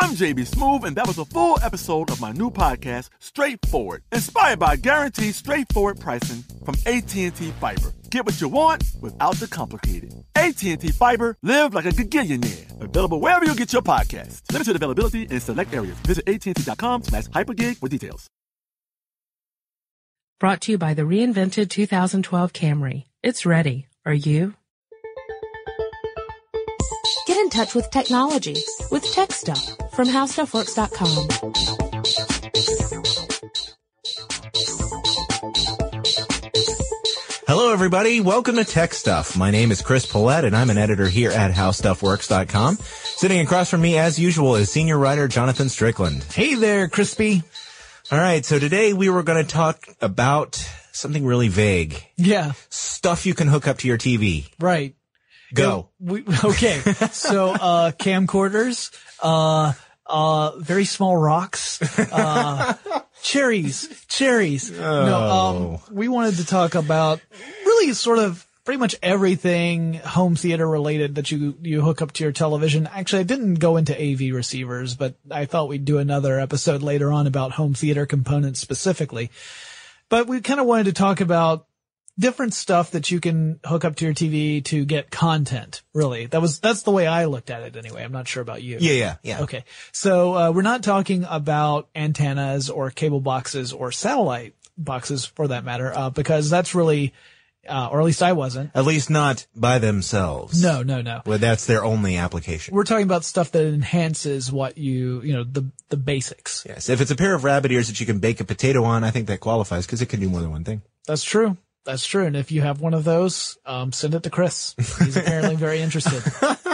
I'm JB Smoove, and that was a full episode of my new podcast, Straightforward, inspired by guaranteed straightforward pricing from AT&T Fiber. Get what you want without the complicated. AT&T Fiber, live like a gigillionaire. Available wherever you get your podcast. Limited availability in select areas. Visit AT&T.com slash hypergig for details. Brought to you by the reinvented 2012 Camry. It's ready. Are you? Get in touch with technology with Tech Stuff from HowStuffWorks.com. Hello, everybody. Welcome to Tech Stuff. My name is Chris Pollette, and I'm an editor here at HowStuffWorks.com. Sitting across from me, as usual, is senior writer Jonathan Strickland. Hey there, Crispy. All right, so today we were going to talk about something really vague. Yeah, Stuff you can hook up to your TV. right. Go. We, okay, so uh, camcorders, uh, uh, very small rocks, uh, cherries, cherries. No, um, we wanted to talk about really sort of pretty much everything home theater related that you you hook up to your television. Actually, I didn't go into AV receivers, but I thought we'd do another episode later on about home theater components specifically. But we kind of wanted to talk about different stuff that you can hook up to your TV to get content. Really, that was that's the way I looked at it anyway. I'm not sure about you. Yeah, yeah, yeah. Okay. So, uh, we're not talking about antennas or cable boxes or satellite boxes for that matter, uh, because that's really, uh, or at least I wasn't. At least not by themselves. No, no, no. Well, that's their only application. We're talking about stuff that enhances what you, you know, the, the basics. yes. If it's a pair of rabbit ears that you can bake a potato on, I think that qualifies because it can do more than one thing. That's true. That's true. And if you have one of those, um, send it to Chris. He's apparently very interested.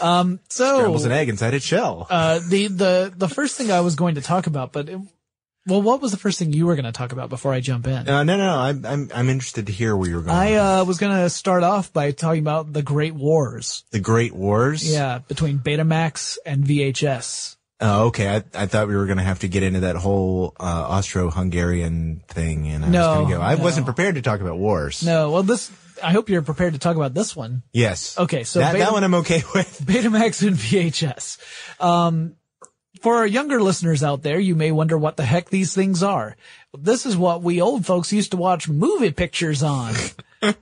Um, so. Scrambles an egg inside its shell. Uh, the, the, the first thing I was going to talk about, but it, well, what was the first thing you were going to talk about before I jump in? Uh, no, no, no. I'm, I'm, I'm interested to hear where you're going. I, uh, was going to start off by talking about the Great Wars. the Great Wars. Yeah, between Betamax and VHS. Oh, okay. I, I thought we were going to have to get into that whole uh, Austro-Hungarian thing, and I No, was going to go. I no. wasn't prepared to talk about wars. No, well, this, I hope you're prepared to talk about this one. Yes. Okay, so that, Beta- that one I'm okay with. Betamax and VHS. Um, for our younger listeners out there, you may wonder what the heck these things are. This is what we old folks used to watch movie pictures on.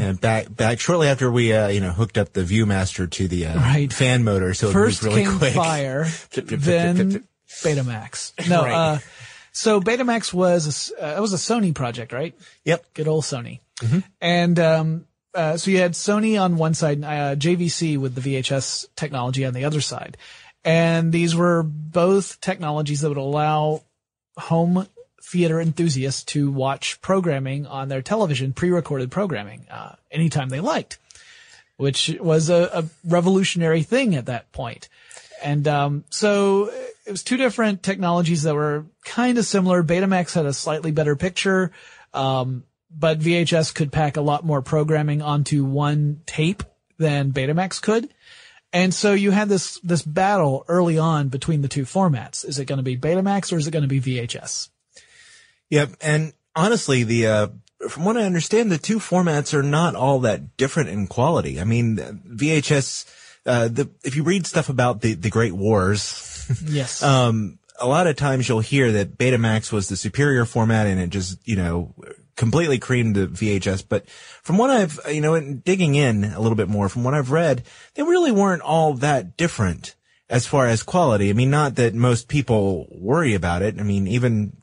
And back, back shortly after we, uh, you know, hooked up the ViewMaster to the uh, Right. fan motor, so First it moved really came quick. Fire, then Betamax. No, Right. uh, so Betamax was, a uh, it was a Sony project, right? Yep. Good old Sony. And, um, uh, so you had Sony on one side, uh, JVC with the VHS technology on the other side. And these were both technologies that would allow home theater enthusiasts to watch programming on their television, pre-recorded programming, uh, anytime they liked, which was a, a revolutionary thing at that point. And, um, so it was two different technologies that were kind of similar. Betamax had a slightly better picture. Um, but VHS could pack a lot more programming onto one tape than Betamax could. And so you had this, this battle early on between the two formats. Is it going to be Betamax or is it going to be VHS? Yep. And honestly, the, uh, from what I understand, the two formats are not all that different in quality. I mean, VHS, uh, the, if you read stuff about the, the Great Wars, Yes. um, a lot of times you'll hear that Betamax was the superior format and it just, you know, completely creamed the VHS. But from what I've, you know, in digging in a little bit more, from what I've read, they really weren't all that different as far as quality. I mean, not that most people worry about it. I mean, even,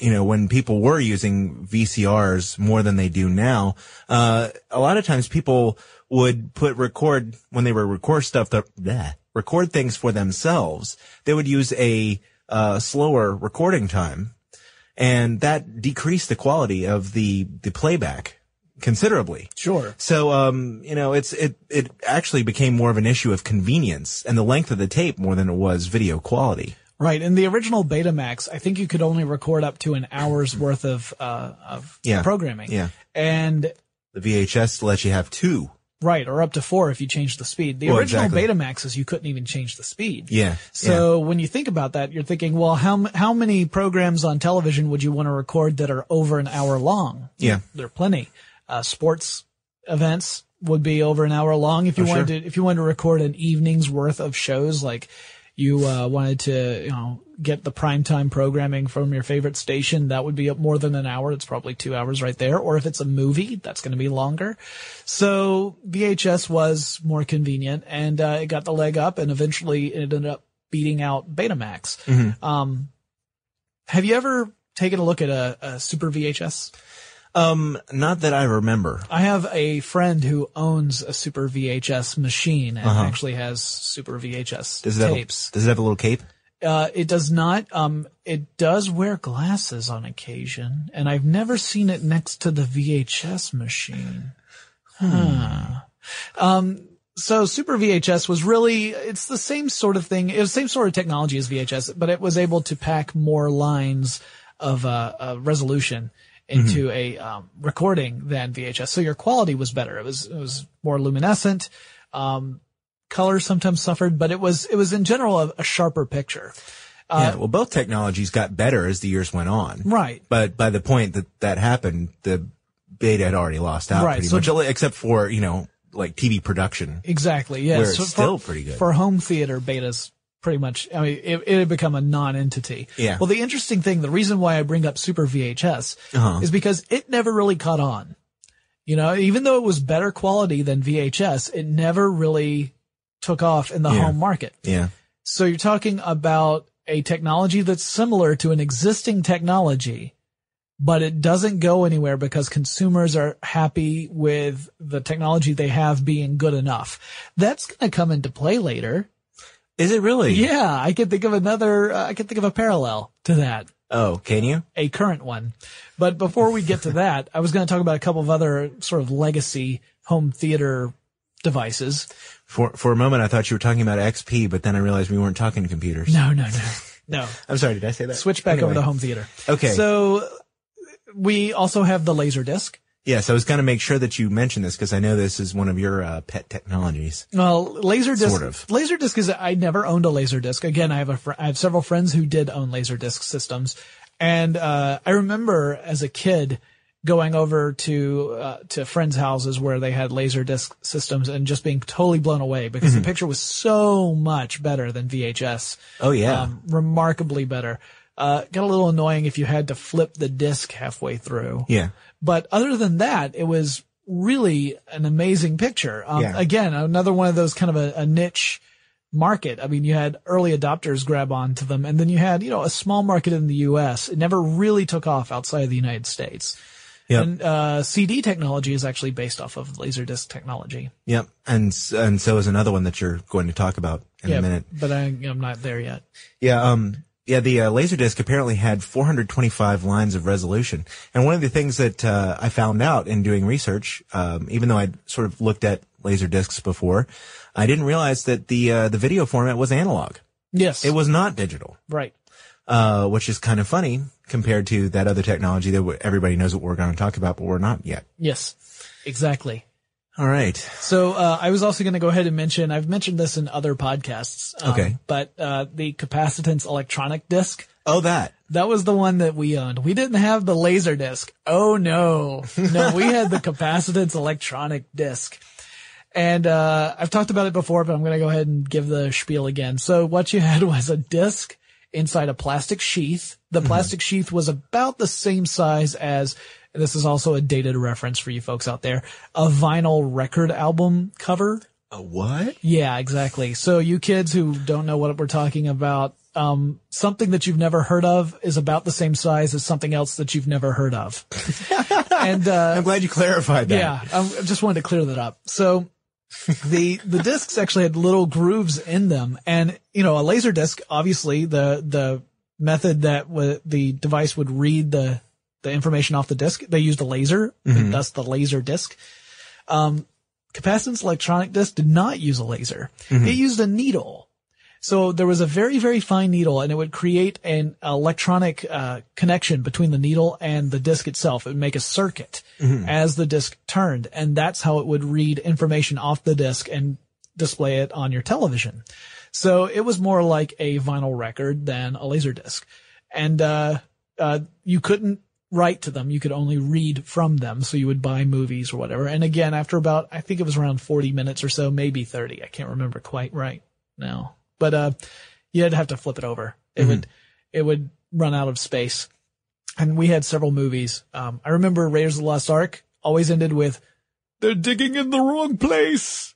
you know, when people were using VCRs more than they do now, uh, a lot of times people would put record, when they were record stuff, that, bleh, record things for themselves, they would use a, uh, slower recording time and that decreased the quality of the, the playback considerably. sure. So, um, you know, it's, it, it actually became more of an issue of convenience and the length of the tape more than it was video quality. Right. In the original Betamax, I think you could only record up to an hour's worth of, uh, of Yeah. programming. Yeah. And The VHS lets you have two. Right, or up to four if you change the speed. The Well, original exactly. Betamaxes, you couldn't even change the speed. Yeah. So when you think about that, you're thinking, well, how how many programs on television would you want to record that are over an hour long? Yeah. There are plenty. Uh, sports events would be over an hour long if you Oh, wanted sure. to if you wanted to record an evening's worth of shows like you uh, wanted to you know get the primetime programming from your favorite station that would be up more than an hour. It's probably two hours right there. Or if it's a movie that's going to be longer. So vhs was more convenient and uh, it got the leg up and eventually it ended up beating out betamax. Um, have you ever taken a look at a, a super vhs Um, not that I remember. I have a friend who owns a Super VHS machine and actually has Super VHS Does it have, a, tapes. does it have a little cape? Uh, it does not. Um, it does wear glasses on occasion, and I've never seen it next to the VHS machine. Huh. Um, so Super VHS was really, it's the same sort of thing. It was the same sort of technology as VHS, but it was able to pack more lines of, uh, uh resolution into a, um, recording than VHS. So your quality was better. It was, it was more luminescent. Um, color sometimes suffered, but it was, it was in general a, a sharper picture. yeah. Well, both technologies got better as the years went on. Right. But by the point that that happened, the beta had already lost out Right, pretty so- much, except for, you know, like TV production. Exactly. Yeah. Where it's for- still pretty good. For home theater, betas pretty much, I mean, it, it had become a non-entity. Yeah. Well, the interesting thing, the reason why I bring up Super VHS Uh-huh. is because it never really caught on. You know, even though it was better quality than VHS, it never really took off in the Yeah. home market. Yeah. So you're talking about a technology that's similar to an existing technology, but it doesn't go anywhere because consumers are happy with the technology they have being good enough. That's going to come into play later. Is it really? Yeah, I can think of another, uh, I can think of a parallel to that, Oh, can you? a current one. But before we get to that, I was going to talk about a couple of other sort of legacy home theater devices. For for a moment, I thought you were talking about XP, but then I realized we weren't talking to computers. No, no, no, no. I'm sorry. Did I say that? Switch back over to home theater. Okay. So we also have the laser disc. Yes, I was going to make sure that you mentioned this because I know this is one of your uh, pet technologies. Well, Laserdisc. Sort of. Laserdisc is. I never owned a Laserdisc. Again, I have a. Fr- I have several friends who did own Laserdisc systems, and uh, I remember as a kid going over to uh, to friends' houses where they had Laserdisc systems and just being totally blown away because Mm-hmm. the picture was so much better than VHS. Oh yeah. Um, remarkably better. Uh, got a little annoying if you had to flip the disc halfway through. yeah. But other than that, it was really an amazing picture. Um, Yeah. Again, another one of those kind of a, a niche market. I mean, you had early adopters grab onto them, and then you had, you know, a small market in the U.S. It never really took off outside of the United States. Yep. And uh, CD technology is actually based off of Laserdisc technology. Yep. And, and so is another one that you're going to talk about in yeah, a minute. but I, I'm not there yet. Yeah, um, yeah, the uh, Laserdisc apparently had 425 lines of resolution. And one of the things that uh, I found out in doing research, um, even though I'd sort of looked at Laserdiscs before, I didn't realize that the uh, the video format was analog. Yes, It was not digital, right. uh, which is kind of funny compared to that other technology that everybody knows what we're going to talk about, but we're not yet. Yes, exactly. All right. So uh, I was also going to go ahead and mention. I've mentioned this in other podcasts. um, Okay. but uh, the capacitance electronic disc. Oh, that. That was the one that we owned. We didn't have the laser disc. Oh no. No, we had the capacitance electronic disc. And, uh, I've talked about it before, but I'm going to go ahead and give the spiel again. So what you had was a disc inside a plastic sheath. The plastic sheath was about the same size as, and this is also a dated reference for you folks out there, a vinyl record album cover. A what? Yeah, exactly. So you kids who don't know what we're talking about, um, something that you've never heard of is about the same size as something else that you've never heard of. and, uh, I'm glad you clarified that. yeah, I I just wanted to clear that up. So the, the discs actually had little grooves in them and, you know, a laser disc, obviously the, the method that w- the device would read the, the information off the disc, they used a laser, and thus the laser disc. Um, capacitance electronic disc did not use a laser. It used a needle. So there was a very, very fine needle and it would create an electronic, uh, connection between the needle and the disc itself. It would make a circuit as the disc turned. And that's how it would read information off the disc and display it on your television. So it was more like a vinyl record than a laser disc. And, uh, uh, you couldn't write to them. You could only read from them. So you would buy movies or whatever. And again, after about, I think it was around 40 minutes or so, maybe 30. I can't remember quite right now, but, uh, you'd have to flip it over. It would, it would run out of space. And we had several movies. Um, I remember Raiders of the Lost Ark always ended with, they're digging in the wrong place.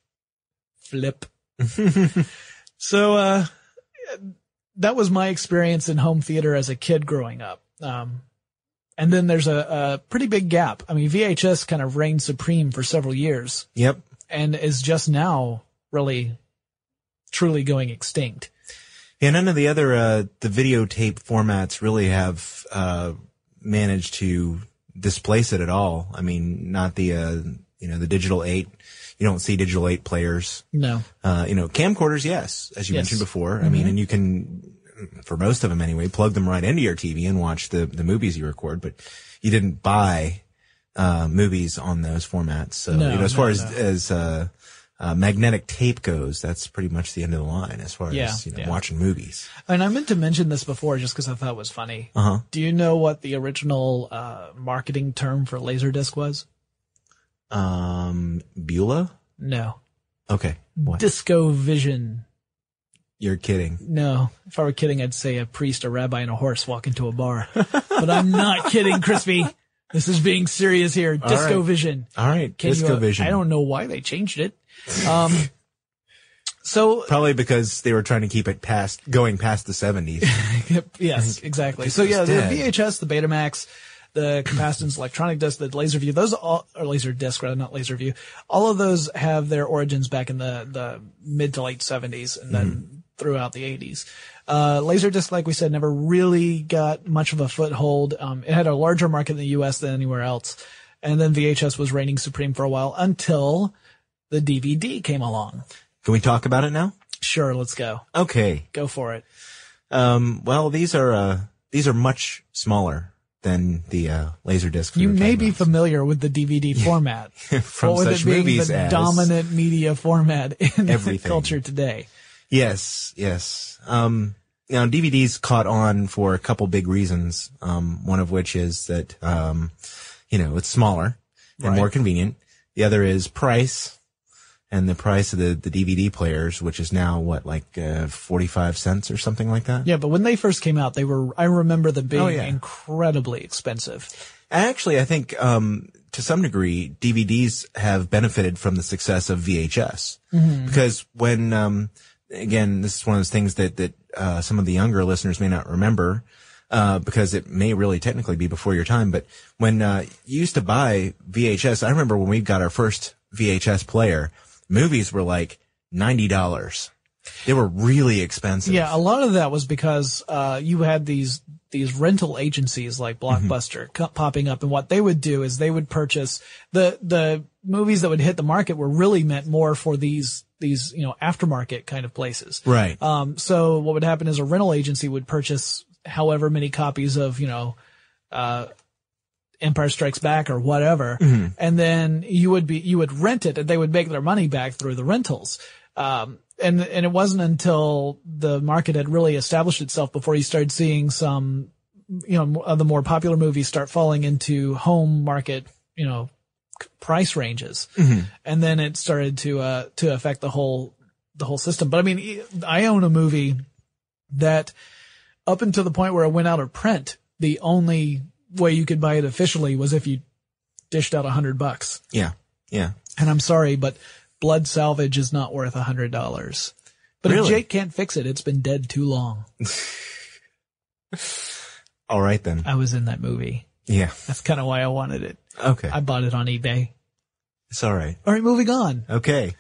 Flip. so, uh, that was my experience in home theater as a kid growing up. Um, and then there's a, a pretty big gap. I mean, VHS kind of reigned supreme for several years Yep. and is just now really truly going extinct. Yeah, none of the other uh, the videotape formats really have uh, managed to displace it at all. I mean, not the uh, you know the digital eight. You don't see digital eight players. No. Uh, you know, camcorders, yes, as you Yes. mentioned before. I mean, and you can, for most of them anyway, plug them right into your TV and watch the the movies you record. But you didn't buy uh, movies on those formats. So No, you know, as far as no. as uh, uh, magnetic tape goes, that's pretty much the end of the line as far Yeah, as you know, yeah. watching movies. And I meant to mention this before just because I thought it was funny. Uh huh. Do you know what the original uh, marketing term for Laserdisc was? Um, Beulah. No. Okay. What? Disco Vision. You're kidding. No. If I were kidding, I'd say a priest, a rabbi, and a horse walk into a bar. but I'm not kidding, Crispy. This is being serious here. Disco right. Vision. All right. Can Disco you, uh, Vision. I don't know why they changed it. Um, so Probably because they were trying to keep it past going past the 70s. Yes, exactly. So yeah, the. VHS, the Betamax, the capacitance electronic disc, the laser view, those all, or laser disc rather, not laser view. All of those have their origins back in the, the mid to late seventies and then throughout the eighties. Uh, Laserdisc, like we said, never really got much of a foothold. Um, it had a larger market in the US than anywhere else. And then VHS was reigning supreme for a while until the DVD came along. Can we talk about it now? Sure, let's go. Okay. Go for it. Um, well, these are, uh, these are much smaller than the, uh, Laserdisc. You may be familiar with the DVD format. from What such it being movies the as dominant media format in Everything. culture today. Yes, yes. Um, you know, DVDs caught on for a couple big reasons. Um, one of which is that, um, you know, it's smaller and Right. more convenient. The other is price and the price of the, the DVD players, which is now what, like, uh, 45 cents or something like that? Yeah, but when they first came out, they were, I remember them being Oh, yeah. incredibly expensive. Actually, I think, um, to some degree, DVDs have benefited from the success of VHS. Because when, um, again, this is one of those things that, that, uh, some of the younger listeners may not remember. uh, because it may really technically be before your time. But when uh, you used to buy VHS, I remember when we got our first VHS player, movies were like ninety dollars. They were really expensive. Yeah, a lot of that was because uh, you had these these rental agencies like Mm-hmm. Blockbuster co- popping up, and what they would do is they would purchase the the movies that would hit the market were really meant more for these these you know aftermarket kind of places. Right. Um, so what would happen is a rental agency would purchase however many copies of you know. Uh, Empire Strikes Back or whatever, and then you would be you would rent it, and they would make their money back through the rentals. Um, and and it wasn't until the market had really established itself before you started seeing some, you know, of the more popular movies start falling into home market, you know, price ranges, and then it started to uh to affect the whole the whole system. But I mean, I own a movie that up until the point where it went out of print, the only way you could buy it officially was if you dished out a hundred bucks. yeah. Yeah. And I'm sorry, but blood salvage is not worth a hundred dollars. But if Jake can't fix it, it's been dead too long. All right then. I was in that movie. Yeah. That's kind of why I wanted it. Okay. I bought it on eBay. it's all right. All right, moving on. Okay.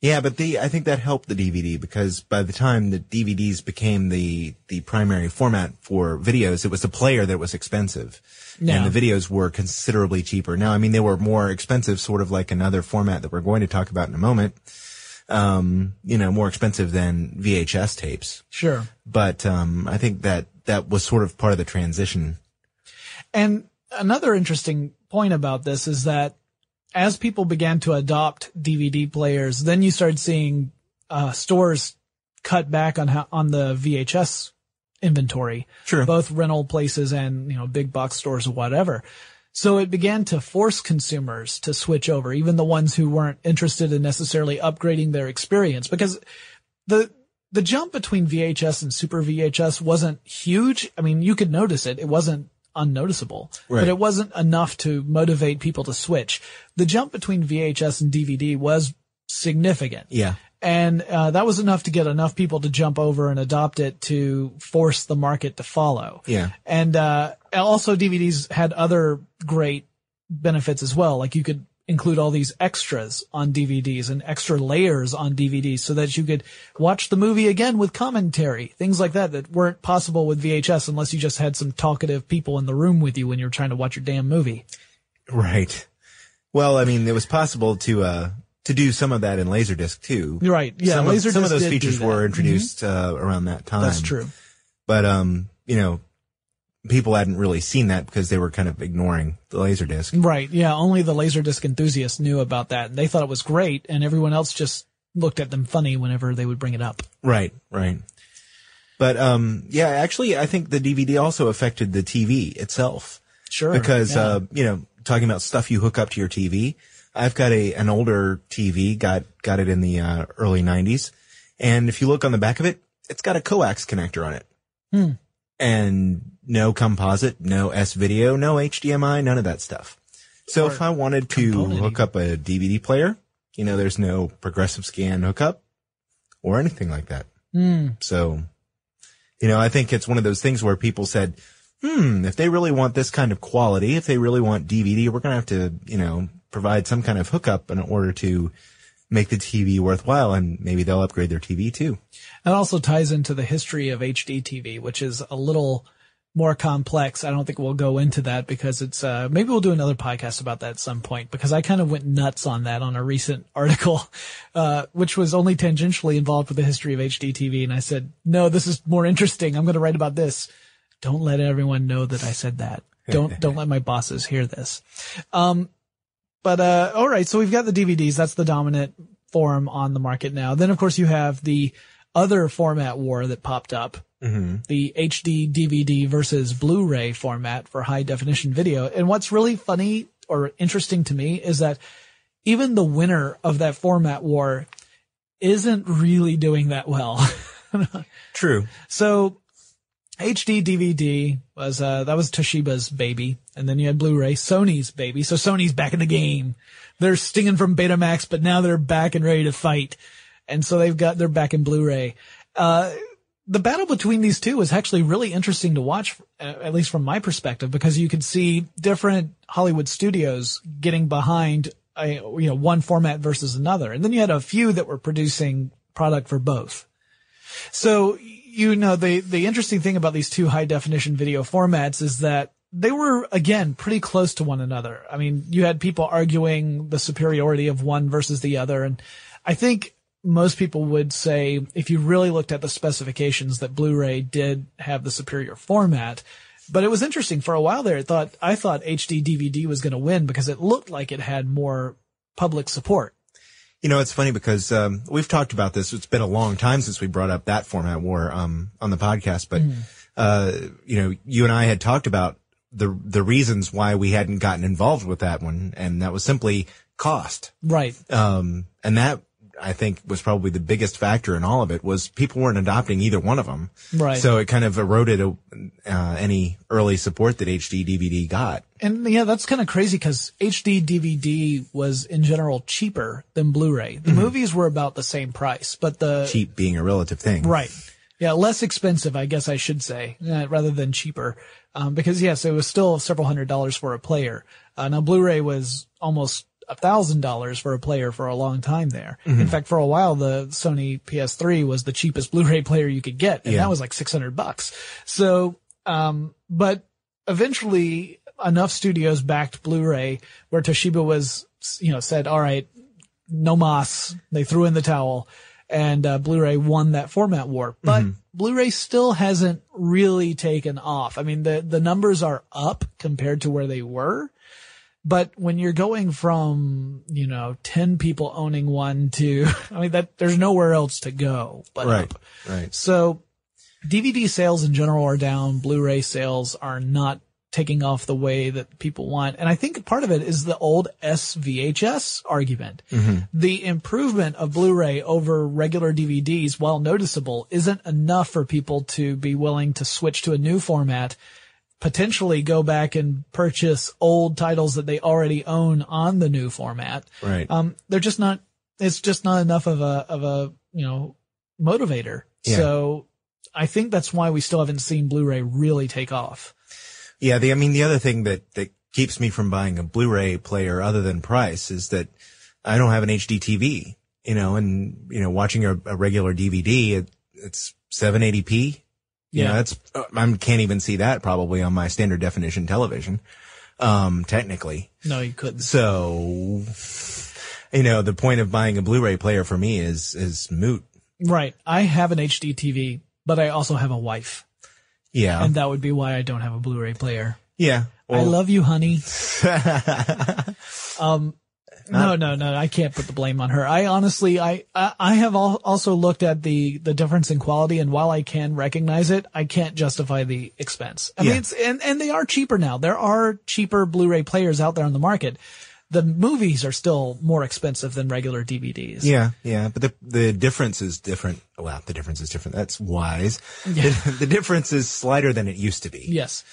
Yeah, but the I think that helped the DVD because by the time the DVDs became the the primary format for videos, it was the player that was expensive. And the videos were considerably cheaper. Now, I mean, they were more expensive, sort of like another format that we're going to talk about in a moment. Um, you know, more expensive than VHS tapes. Sure. But um, I think that that was sort of part of the transition. And another interesting point about this is that as people began to adopt DVD players, then you started seeing uh, stores cut back on how, on the VHS inventory. True. Both rental places and, you know, big box stores or whatever. So it began to force consumers to switch over, even the ones who weren't interested in necessarily upgrading their experience because the the jump between VHS and Super VHS wasn't huge. I mean, you could notice it. It wasn't unnoticeable, Right. but it wasn't enough to motivate people to switch. The jump between VHS and DVD was significant. Yeah. And uh, that was enough to get enough people to jump over and adopt it to force the market to follow. Yeah. And uh, also DVDs had other great benefits as well. Like you could include all these extras on DVDs and extra layers on DVDs so that you could watch the movie again with commentary, things like that that weren't possible with VHS unless you just had some talkative people in the room with you when you were trying to watch your damn movie. Right. Well, I mean, it was possible to uh to do some of that in Laserdisc too. Right. Yeah, some, of, Laserdisc some of those features were introduced uh, around that time. That's true. But um, you know, people hadn't really seen that because they were kind of ignoring the Laserdisc. Right. Yeah. Only the Laserdisc enthusiasts knew about that and they thought it was great and everyone else just looked at them funny whenever they would bring it up. Right. Right. But um, yeah, actually, I think the DVD also affected the TV itself. Sure. because yeah. uh, you know, talking about stuff you hook up to your TV. I've got a an older TV, got got it in the uh, early '90s, and if you look on the back of it, it's got a coax connector on it, Hmm. and no composite, no S video, no HDMI, none of that stuff. So if I wanted to component hook up a DVD player, you know, there's no progressive scan hookup or anything like that. Hmm. So, you know, I think it's one of those things where people said, hmm, if they really want this kind of quality, if they really want DVD, we're going to have to, you know, provide some kind of hookup in order to make the TV worthwhile and maybe they'll upgrade their TV too. That also ties into the history of HD TV, which is a little more complex. I don't think we'll go into that because it's, uh, maybe we'll do another podcast about that at some point because I kind of went nuts on that on a recent article, uh, which was only tangentially involved with the history of HD TV. And I said, no, this is more interesting. I'm going to write about this. Don't let everyone know that I said that. Don't, don't let my bosses hear this. Um, but, uh, all right. So we've got the DVDs. That's the dominant form on the market now. Then of course you have the other format war that popped up. Mm-hmm. The HD DVD versus Blu-ray format for high definition video. And what's really funny or interesting to me is that even the winner of that format war isn't really doing that well. True. So HD DVD was uh that was Toshiba's baby, and then you had Blu-ray, Sony's baby. So Sony's back in the game. They're stinging from Betamax, but now they're back and ready to fight, and so they've got they're back in Blu-ray. Uh, the battle between these two was actually really interesting to watch, uh, at least from my perspective, because you could see different Hollywood studios getting behind a, you know, one format versus another. And then you had a few that were producing product for both. So, you know, the, the interesting thing about these two high definition video formats is that they were again pretty close to one another. I mean, you had people arguing the superiority of one versus the other. And I think most people would say if you really looked at the specifications that Blu-ray did have the superior format. But it was interesting for a while there. I thought, I thought HD DVD was going to win because it looked like it had more public support. You know, it's funny because um, we've talked about this. It's been a long time since we brought up that format war um, on the podcast, but mm. uh, you know, you and I had talked about the the reasons why we hadn't gotten involved with that one, and that was simply cost. Right. Um, and that I think was probably the biggest factor in all of it was people weren't adopting either one of them. Right. So it kind of eroded uh, any early support that HD DVD got. And yeah, that's kind of crazy because HD DVD was in general cheaper than Blu-ray. The mm-hmm. movies were about the same price, but the cheap being a relative thing. Right. Yeah, less expensive, I guess I should say, uh, rather than cheaper. Um, because yes, it was still several hundred dollars for a player. Uh, now Blu-ray was almost a thousand dollars for a player for a long time there. Mm-hmm. In fact, for a while, the Sony PS3 was the cheapest Blu-ray player you could get, and yeah. that was like 600 bucks. So, um, but eventually enough studios backed Blu-ray where Toshiba was, you know, said, all right, no mas. They threw in the towel and uh, Blu-ray won that format war. But mm-hmm. Blu-ray still hasn't really taken off. I mean, the the numbers are up compared to where they were, but when you're going from you know ten people owning one to, I mean, that there's nowhere else to go but right, up. right. So DVD sales in general are down. Blu-ray sales are not taking off the way that people want. And I think part of it is the old SVHS argument. Mm-hmm. The improvement of Blu-ray over regular DVDs, while noticeable, isn't enough for people to be willing to switch to a new format, potentially go back and purchase old titles that they already own on the new format. Right. Um, they're just not, it's just not enough of a, of a, you know, motivator. Yeah. So I think that's why we still haven't seen Blu-ray really take off. Yeah, the I mean the other thing that that keeps me from buying a Blu-ray player other than price is that I don't have an HD TV, you know, and you know watching a, a regular DVD it, it's 780p. Yeah, that's uh, I can't even see that probably on my standard definition television. Um, technically. No, you couldn't. So, you know, the point of buying a Blu-ray player for me is is moot. Right. I have an HD TV, but I also have a wife. Yeah. And that would be why I don't have a Blu-ray player. Yeah. Well, I love you, honey. um, Uh, no, no, no. I can't put the blame on her. I honestly, I, I have also looked at the, the difference in quality and while I can recognize it, I can't justify the expense. I yeah. mean, it's, and, and they are cheaper now. There are cheaper Blu-ray players out there on the market the movies are still more expensive than regular DVDs. Yeah, yeah, but the the difference is different. Well, the difference is different. That's wise. Yeah. The, the difference is slighter than it used to be. Yes.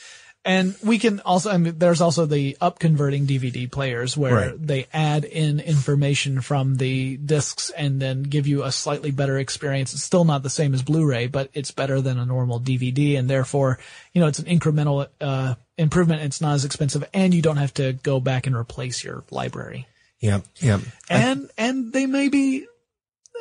And we can also, I mean, there's also the up converting DVD players where right. they add in information from the discs and then give you a slightly better experience. It's still not the same as Blu-ray, but it's better than a normal DVD. And therefore, you know, it's an incremental, uh, improvement. It's not as expensive and you don't have to go back and replace your library. Yeah. Yeah. And, I, and they may be,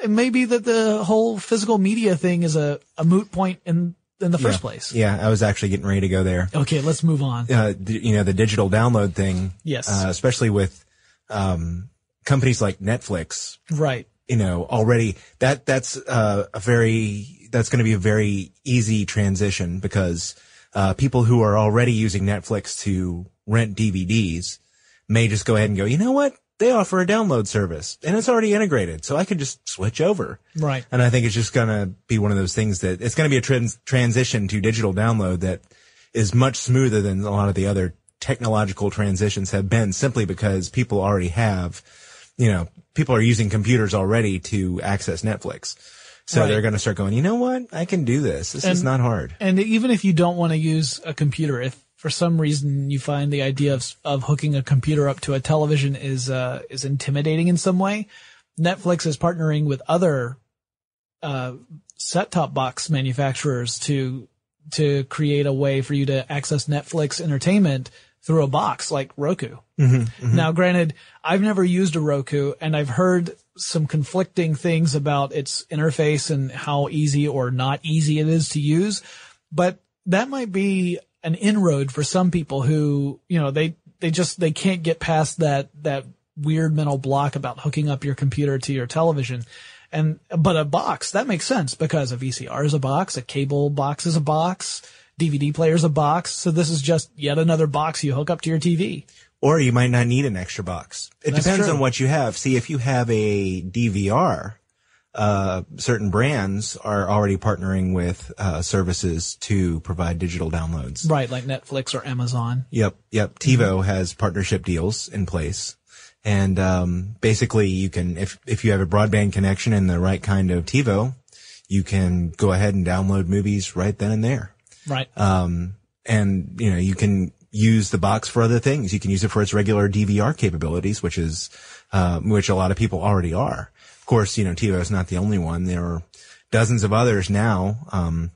it may be that the whole physical media thing is a, a moot point in in the first yeah. place. Yeah, I was actually getting ready to go there. Okay, let's move on. Uh, you know, the digital download thing. Yes. Uh, especially with, um, companies like Netflix. Right. You know, already that, that's, uh, a very, that's going to be a very easy transition because, uh, people who are already using Netflix to rent DVDs may just go ahead and go, you know what? They offer a download service and it's already integrated. So I could just switch over. Right. And I think it's just going to be one of those things that it's going to be a trans- transition to digital download that is much smoother than a lot of the other technological transitions have been simply because people already have, you know, people are using computers already to access Netflix. So right. they're going to start going, you know what? I can do this. This and, is not hard. And even if you don't want to use a computer, if for some reason you find the idea of of hooking a computer up to a television is uh, is intimidating in some way, Netflix is partnering with other uh, set-top box manufacturers to to create a way for you to access Netflix entertainment through a box like Roku. Now, granted, I've never used a Roku and I've heard some conflicting things about its interface and how easy or not easy it is to use, but that might be an inroad for some people who, you know, they, they just, they can't get past that, that weird mental block about hooking up your computer to your television. And, but a box, that makes sense because a VCR is a box, a cable box is a box, DVD player is a box. So this is just yet another box you hook up to your TV. Or you might not need an extra box. It That's depends true. on what you have. See, if you have a DVR, uh, certain brands are already partnering with uh, services to provide digital downloads. Right. Like Netflix or Amazon. Yep, yep. TiVo has partnership deals in place. And um, basically, you can, if if you have a broadband connection and the right kind of TiVo, you can go ahead and download movies right then and there. Right. Um, and you know, you can use the box for other things. You can use it for its regular DVR capabilities, which is, um, which a lot of people already are. Of course, you know, TiVo is not the only one. There are dozens of others now. Um,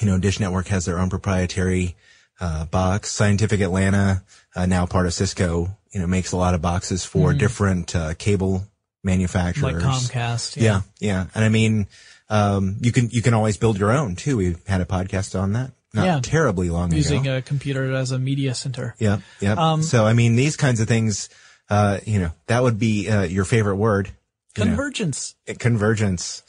you know, Dish Network has their own proprietary, uh, box. Scientific Atlanta, uh, now part of Cisco, you know, makes a lot of boxes for different, uh, cable manufacturers. Like Comcast. Yeah, yeah. And I mean, um, you can, you can always build your own too. We had a podcast on that not Yeah. terribly long Using ago. Using a computer as a media center. Yeah, yeah. Um, so I mean, these kinds of things, uh, you know, that would be, uh, your favorite word. You know, Convergence. convergence.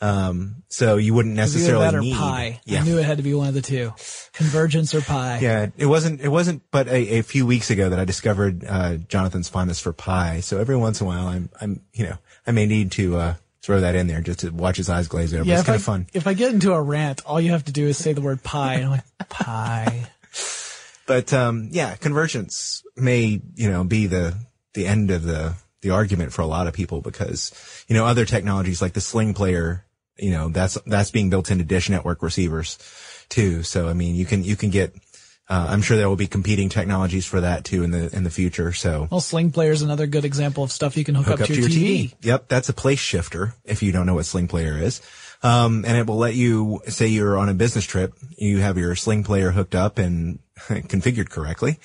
Um, so you wouldn't necessarily that or need. pie. Yeah. I knew it had to be one of the two. Convergence or pie. Yeah, it wasn't. It wasn't. But a, a few weeks ago, that I discovered uh, Jonathan's fondness for pie. So every once in a while, I'm, I'm, you know, I may need to uh, throw that in there just to watch his eyes glaze over. Yeah, it's kind I, of fun. if I get into a rant, all you have to do is say the word pie. And I'm like, pie. But um, yeah, convergence may you know be the the end of the the argument for a lot of people because you know other technologies like the Sling player, you know that's that's being built into Dish Network receivers too. So I mean, you can you can get. Uh, I'm sure there will be competing technologies for that too in the in the future. So Well, Sling Player is another good example of stuff you can hook, up, to your, TV. Yep, that's a place shifter. If you don't know what Sling Player is, um, and it will let you say you're on a business trip, you have your Sling Player hooked up and configured correctly.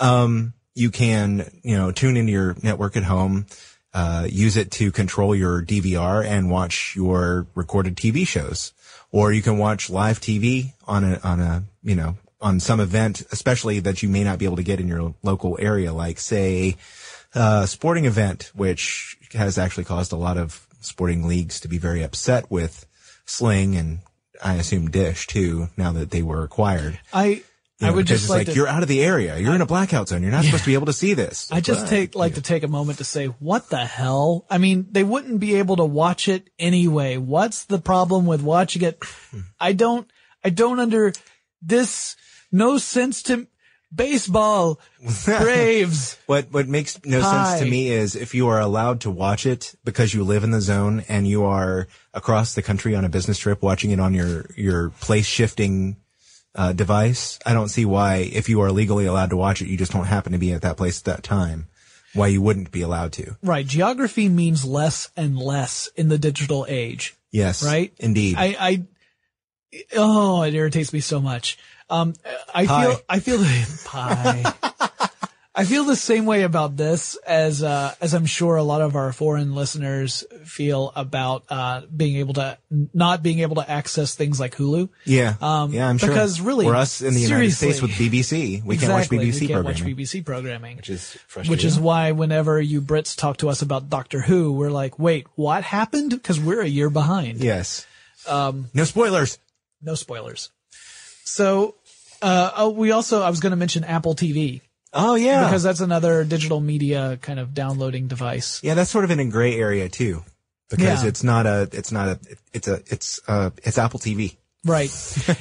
Um, you can you know tune into your network at home, uh, use it to control your DVR and watch your recorded TV shows, or you can watch live TV on a on a you know on some event, especially that you may not be able to get in your local area, like say uh, sporting event, which has actually caused a lot of sporting leagues to be very upset with Sling and I assume Dish too, now that they were acquired. I, You I would just it's like, like, to, you're out of the area. You're in a blackout zone. You're not supposed to be able to see this. I just But- take, like to take a moment to say, what the hell? I mean, they wouldn't be able to watch it anyway. What's the problem with watching it? I don't, I don't under this, no sense to baseball, Braves. What what makes no Pie. sense to me is if you are allowed to watch it because you live in the zone and you are across the country on a business trip watching it on your your place shifting uh, device. I don't see why if you are legally allowed to watch it, you just don't happen to be at that place at that time. Why you wouldn't be allowed to? Right. Geography means less and less in the digital age. Yes, Right? indeed. I, I, oh, it irritates me so much. Um, I Pie. feel, I feel the pie. I feel the same way about this as, uh, as I'm sure a lot of our foreign listeners feel about, uh, being able to, not being able to access things like Hulu. yeah, um, yeah, I'm sure. because really, we're us in the United States with. BBC. We exactly, can't watch BBC we can't programming, watch BBC programming. which is frustrating. Which is why whenever you Brits talk to us about Doctor Who, we're like, wait, what happened? Because we're a year behind. yes. Um, no spoilers. No spoilers. So, uh, oh, we also, I was going to mention Apple TV Oh yeah, because that's another digital media kind of downloading device. Yeah, that's sort of in a gray area too, because Yeah. it's not a, it's not a, it's a, it's uh, it's Apple TV. Right.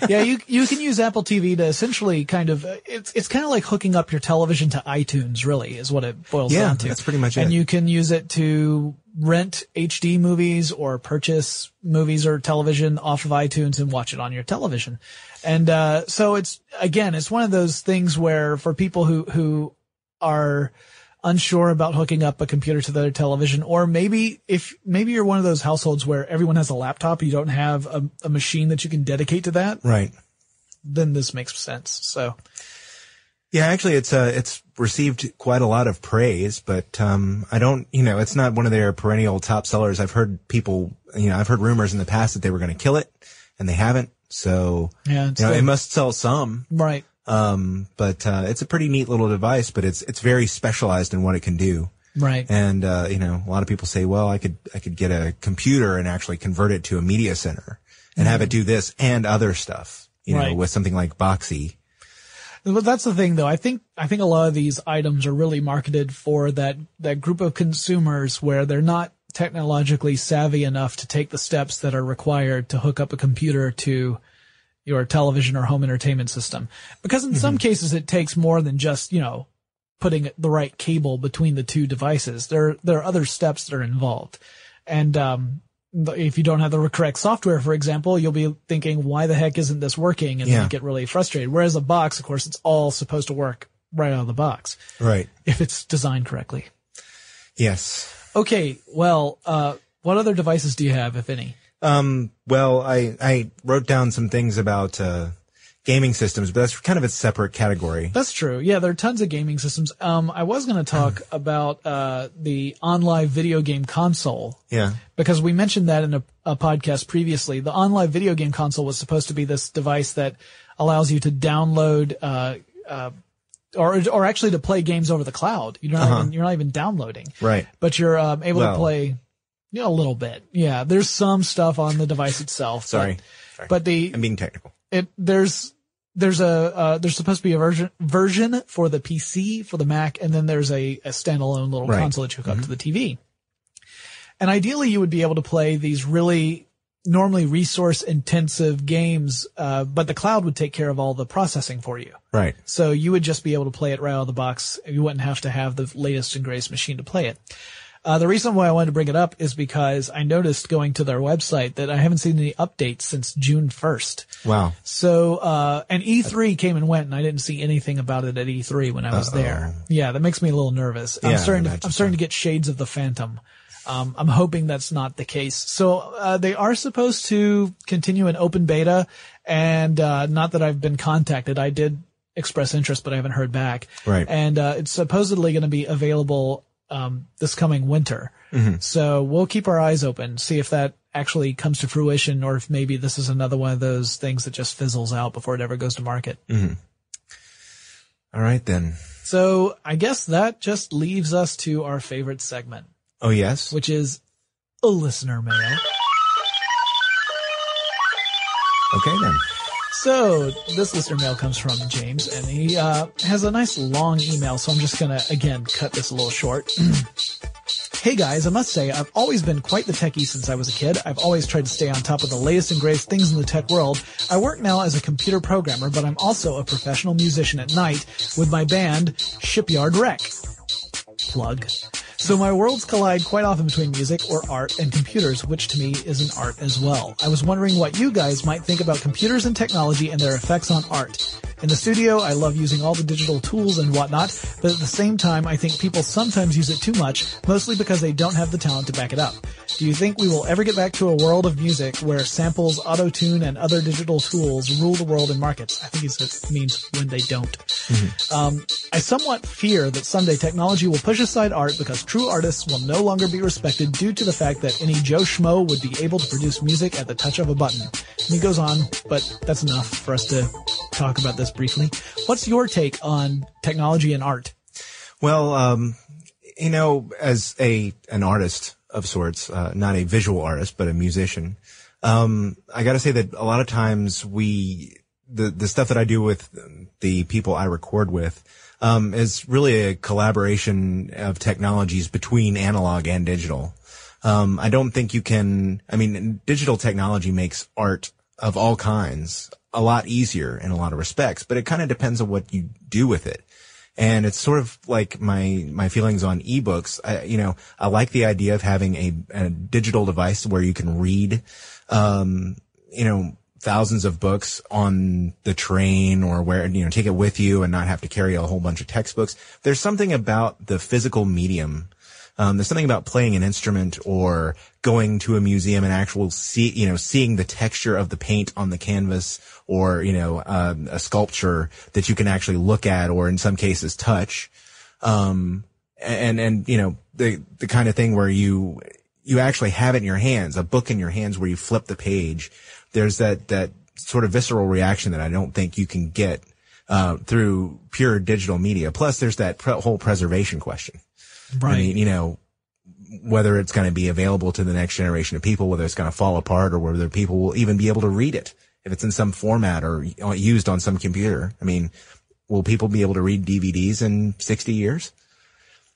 yeah, you you can use Apple TV to essentially kind of it's it's kind of like hooking up your television to iTunes. Really, is what it boils Yeah, down to. that's pretty much And it. you can use it to rent HD movies or purchase movies or television off of iTunes and watch it on your television. And uh, so it's again, it's one of those things where for people who who are unsure about hooking up a computer to their television, or maybe if maybe you're one of those households where everyone has a laptop, you don't have a, a machine that you can dedicate to that, Right. then this makes sense. So Yeah, actually, it's uh, it's received quite a lot of praise, but um, I don't, you know, it's not one of their perennial top sellers. I've heard people, you know, I've heard rumors in the past that they were going to kill it, and they haven't. So, Yeah, you know, it must sell some. right. Um, but uh, it's a pretty neat little device, but it's it's very specialized in what it can do. Right. And uh, you know, a lot of people say, well, I could I could get a computer and actually convert it to a media center and have it do this and other stuff. You know, Mm-hmm. With something like Boxee. But that's the thing though. I think, I think a lot of these items are really marketed for that, that group of consumers where they're not technologically savvy enough to take the steps that are required to hook up a computer to your television or home entertainment system. Because in some cases it takes more than just, you know, putting the right cable between the two devices. There, there are other steps that are involved. And, um, if you don't have the correct software, for example, you'll be thinking, why the heck isn't this working? And Yeah. get really frustrated. Whereas a box, of course, it's all supposed to work right out of the box Right. if it's designed correctly. Yes. Okay. Well, uh, what other devices do you have, if any? Um, well, I, I wrote down some things about, uh, gaming systems, but that's kind of a separate category. That's true. Yeah, there are tons of gaming systems. Um, I was going to talk about, uh, the OnLive video game console. Yeah. because we mentioned that in a, a podcast previously. The OnLive video game console was supposed to be this device that allows you to download, uh, uh, or, or actually to play games over the cloud. You're not even, you're not even downloading, Right. but you're, um, able to play, you know, a little bit. Yeah. There's some stuff on the device itself. Sorry. But, Sorry. but the, I'm being technical. it there's there's a uh, there's supposed to be a version version for the PC for the Mac, and then there's a, a standalone little Right. console that you hook up to the TV. And ideally, you would be able to play these really normally resource intensive games, uh, but the cloud would take care of all the processing for you. Right. So you would just be able to play it right out of the box. You wouldn't have to have the latest and greatest machine to play it. Uh, the reason why I wanted to bring it up is because I noticed going to their website that I haven't seen any updates since June 1st. Wow. So, uh, and E3 came and went and I didn't see anything about it at E3 when I was there. Yeah, that makes me a little nervous. I'm Yeah, I starting to, I'm starting to get shades of the phantom. Um, I'm hoping that's not the case. So, uh, they are supposed to continue an open beta and, uh, not that I've been contacted. I did express interest, but I haven't heard back. Right. And, uh, it's supposedly going to be available, um, this coming winter. Mm-hmm. So we'll keep our eyes open, see if that actually comes to fruition or if maybe this is another one of those things that just fizzles out before it ever goes to market. All right then. So I guess that just leaves us to our favorite segment, Oh yes. which is a listener mail. Okay then. So this listener mail comes from James and he, uh, has a nice long email. So I'm just going to again cut this a little short. Hey guys, I must say, I've always been quite the techie since I was a kid. I've always tried to stay on top of the latest and greatest things in the tech world. I work now as a computer programmer, but I'm also a professional musician at night with my band, Shipyard Wreck. Plug. So my worlds collide quite often between music or art and computers, which to me is an art as well. I was wondering what you guys might think about computers and technology and their effects on art. In the studio, I love using all the digital tools and whatnot, but at the same time, I think people sometimes use it too much, mostly because they don't have the talent to back it up. Do you think we will ever get back to a world of music where samples, auto-tune, and other digital tools rule the world in markets? I think it means when they don't. Um, I somewhat fear that someday technology will push aside art because true artists will no longer be respected due to the fact that any Joe Schmo would be able to produce music at the touch of a button. And he goes on, but that's enough for us to talk about this briefly. What's your take on technology and art? Well, um, you know, as a an artist of sorts, uh, not a visual artist, but a musician, um, I got to say that a lot of times we the the stuff that I do with the people I record with um, is really a collaboration of technologies between analog and digital. Um, I don't think you can. I mean, digital technology makes art of all kinds a lot easier in a lot of respects, but it kind of depends on what you do with it. And it's sort of like my, my feelings on ebooks. I, you know, I like the idea of having a, a digital device where you can read, um, you know, thousands of books on the train or where, you know, take it with you and not have to carry a whole bunch of textbooks. There's something about the physical medium. Um, there's something about playing an instrument or going to a museum and actual see, you know, seeing the texture of the paint on the canvas or, you know, um, a sculpture that you can actually look at or in some cases touch. Um, and, and, you know, the, the kind of thing where you, you actually have it in your hands, a book in your hands where you flip the page. There's that, that sort of visceral reaction that I don't think you can get, uh, through pure digital media. Plus there's that pre- whole preservation question. Right. I mean, you know, whether it's going to be available to the next generation of people, whether it's going to fall apart or whether people will even be able to read it if it's in some format or used on some computer. I mean, will people be able to read DVDs in 60 years?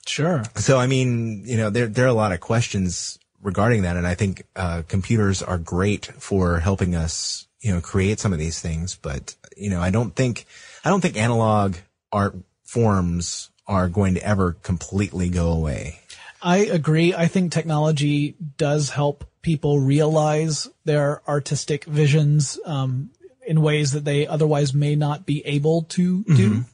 Sure. So, I mean, you know, there, there are a lot of questions regarding that. And I think, uh, computers are great for helping us, you know, create some of these things. But, you know, I don't think, I don't think analog art forms are going to ever completely go away. I agree. I think technology does help people realize their artistic visions um, in ways that they otherwise may not be able to do.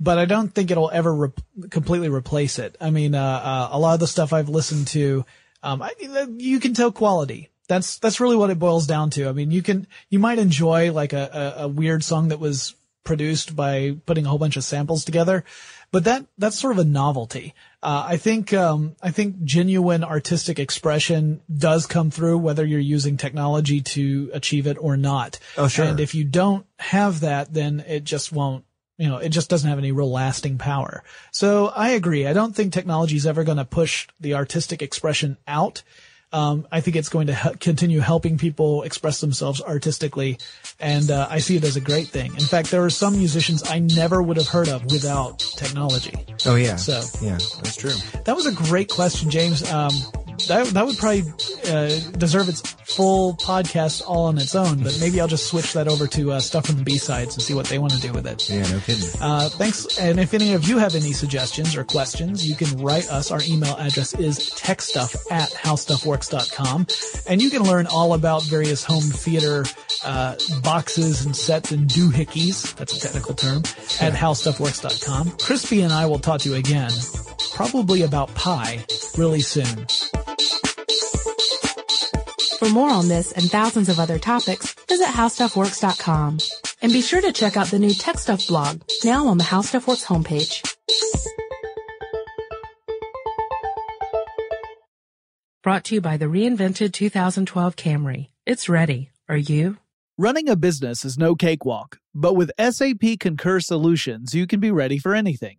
But I don't think it'll ever re- completely replace it. I mean, uh, uh, a lot of the stuff I've listened to, um, I, you can tell quality. That's that's really what it boils down to. I mean, you can you might enjoy like a, a, a weird song that was produced by putting a whole bunch of samples together, but that that's sort of a novelty. Uh, I think um, I think genuine artistic expression does come through whether you're using technology to achieve it or not. Oh, sure. And if you don't have that, then it just won't. You know, it just doesn't have any real lasting power. So I agree. I don't think technology is ever going to push the artistic expression out. Um, I think it's going to he- continue helping people express themselves artistically, and uh, I see it as a great thing. In fact, there are some musicians I never would have heard of without technology. Oh yeah. So- yeah, that's true. That was a great question, James. Um, that that would probably uh, deserve its full podcast all on its own, but maybe I'll just switch that over to uh, stuff from the B sides and see what they want to do with it. Yeah, no kidding. Uh, thanks. And if any of you have any suggestions or questions, you can write us. Our email address is techstuff at howstuffworks.com. And you can learn all about various home theater uh, boxes and sets and doohickeys, that's a technical term, at howstuffworks.com. Crispy and I will talk to you again, probably about pie, really soon. For more on this and thousands of other topics, visit howstuffworks.com. And be sure to check out the new Tech Stuff blog, now on the How Stuff Works homepage. Brought to you by the reinvented 2012 Camry. It's ready. Are you? Running a business is no cakewalk, but with SAP Concur Solutions, you can be ready for anything.